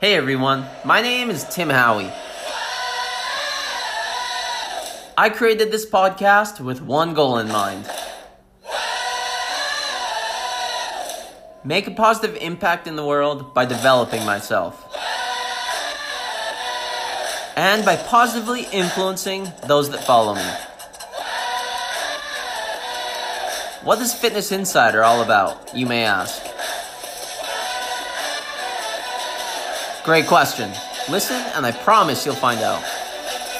Hey everyone, my name is Tim Howie. I created this podcast with one goal in mind make a positive impact in the world by developing myself. And by positively influencing those that follow me. What is Fitness Insider all about, you may ask? Great question. Listen, and I promise you'll find out.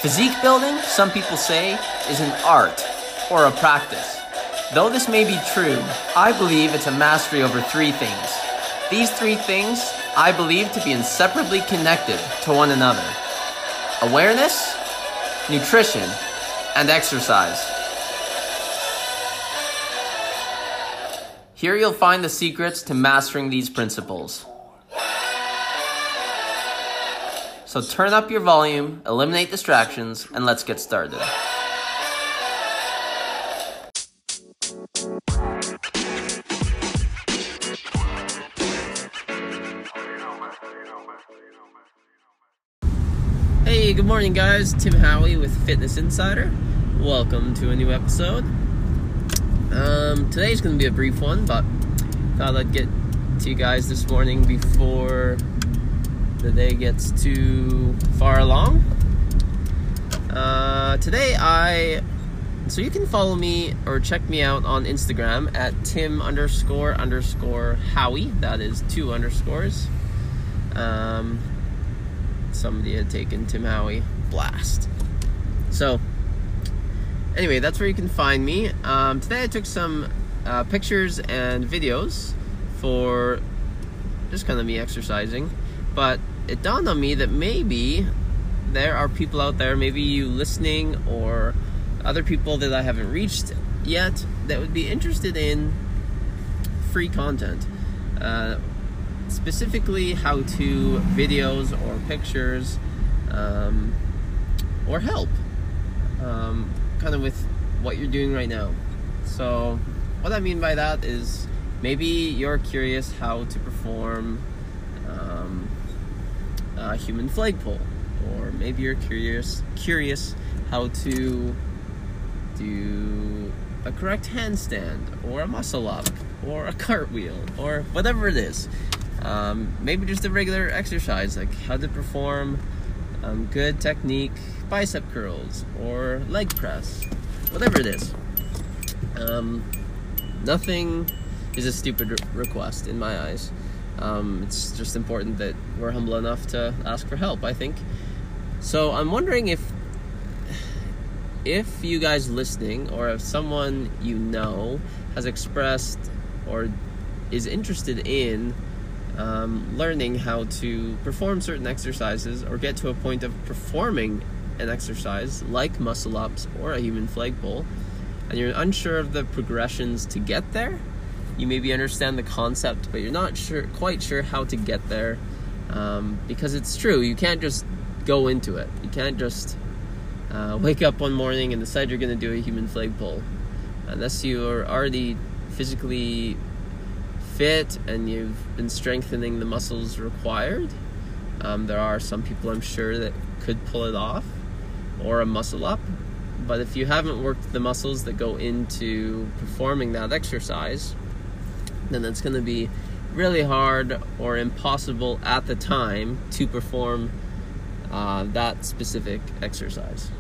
Physique building, some people say, is an art or a practice. Though this may be true, I believe it's a mastery over three things. These three things I believe to be inseparably connected to one another awareness, nutrition, and exercise. Here you'll find the secrets to mastering these principles. So turn up your volume, eliminate distractions, and let's get started. Hey, good morning, guys. Tim Howie with Fitness Insider. Welcome to a new episode. Um, today's going to be a brief one, but thought I'd get to you guys this morning before the day gets too far along. Uh, today I so you can follow me or check me out on Instagram at Tim underscore underscore Howie. That is two underscores. Um, somebody had taken Tim Howie blast. So anyway, that's where you can find me. Um, today I took some uh, pictures and videos for just kind of me exercising but it dawned on me that maybe there are people out there, maybe you listening or other people that I haven't reached yet that would be interested in free content. Uh, specifically, how to videos or pictures um, or help, um, kind of with what you're doing right now. So, what I mean by that is maybe you're curious how to perform a human flagpole, or maybe you're curious curious how to do a correct handstand, or a muscle up, or a cartwheel, or whatever it is. Um, maybe just a regular exercise, like how to perform um, good technique bicep curls or leg press, whatever it is. Um, nothing is a stupid re- request in my eyes. Um, it's just important that we're humble enough to ask for help, I think. So I'm wondering if if you guys listening or if someone you know has expressed or is interested in um, learning how to perform certain exercises or get to a point of performing an exercise like muscle ups or a human flagpole and you're unsure of the progressions to get there you maybe understand the concept, but you're not sure, quite sure how to get there. Um, because it's true, you can't just go into it. You can't just uh, wake up one morning and decide you're going to do a human flagpole, unless you are already physically fit and you've been strengthening the muscles required. Um, there are some people I'm sure that could pull it off, or a muscle up. But if you haven't worked the muscles that go into performing that exercise, then it's going to be really hard or impossible at the time to perform uh, that specific exercise.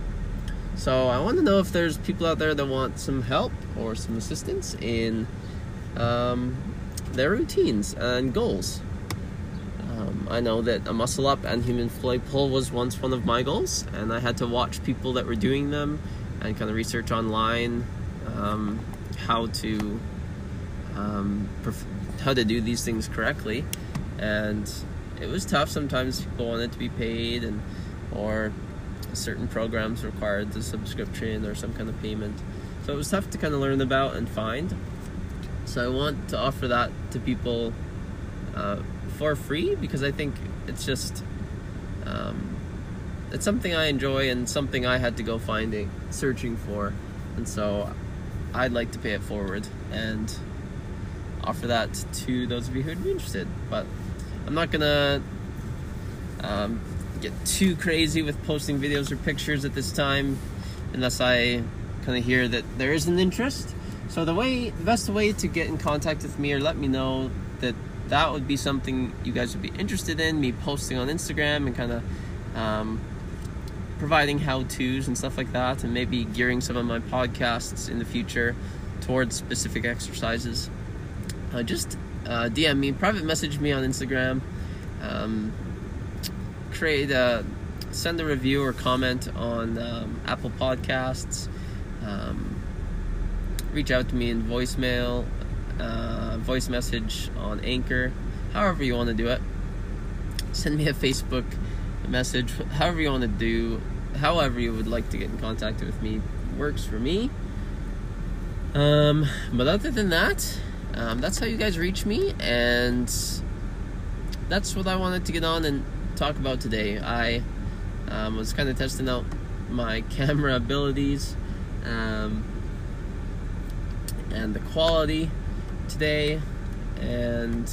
So I want to know if there's people out there that want some help or some assistance in um, their routines and goals. Um, I know that a muscle up and human flagpole was once one of my goals, and I had to watch people that were doing them and kind of research online um, how to um, how to do these things correctly, and it was tough. Sometimes people wanted to be paid, and or certain programs required the subscription or some kind of payment. So it was tough to kind of learn about and find. So I want to offer that to people uh, for free because I think it's just um, it's something I enjoy and something I had to go finding, searching for, and so I'd like to pay it forward and offer that to those of you who'd be interested. But I'm not gonna um, get too crazy with posting videos or pictures at this time, unless I kind of hear that there is an interest. So the way, the best way to get in contact with me or let me know that that would be something you guys would be interested in, me posting on Instagram and kind of um, providing how to's and stuff like that, and maybe gearing some of my podcasts in the future towards specific exercises. Uh, just uh, DM me, private message me on Instagram, um, create a, send a review or comment on um, Apple Podcasts. Um, reach out to me in voicemail, uh, voice message on Anchor, however you want to do it. Send me a Facebook message, however you want to do, however you would like to get in contact with me works for me. Um, but other than that, um, that's how you guys reach me, and that's what I wanted to get on and talk about today. I um, was kind of testing out my camera abilities um, and the quality today, and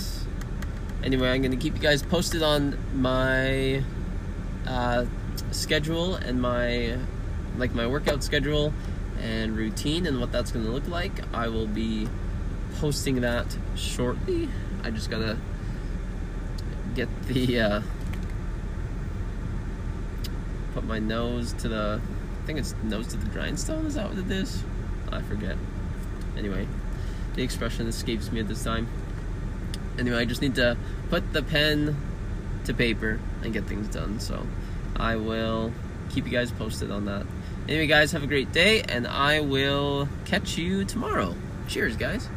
anyway, I'm gonna keep you guys posted on my uh, schedule and my like my workout schedule and routine and what that's gonna look like. I will be posting that shortly. I just gotta get the uh, put my nose to the I think it's nose to the grindstone. Is that what it is? I forget. Anyway, the expression escapes me at this time. Anyway, I just need to put the pen to paper and get things done. So I will keep you guys posted on that. Anyway, guys, have a great day, and I will catch you tomorrow. Cheers, guys.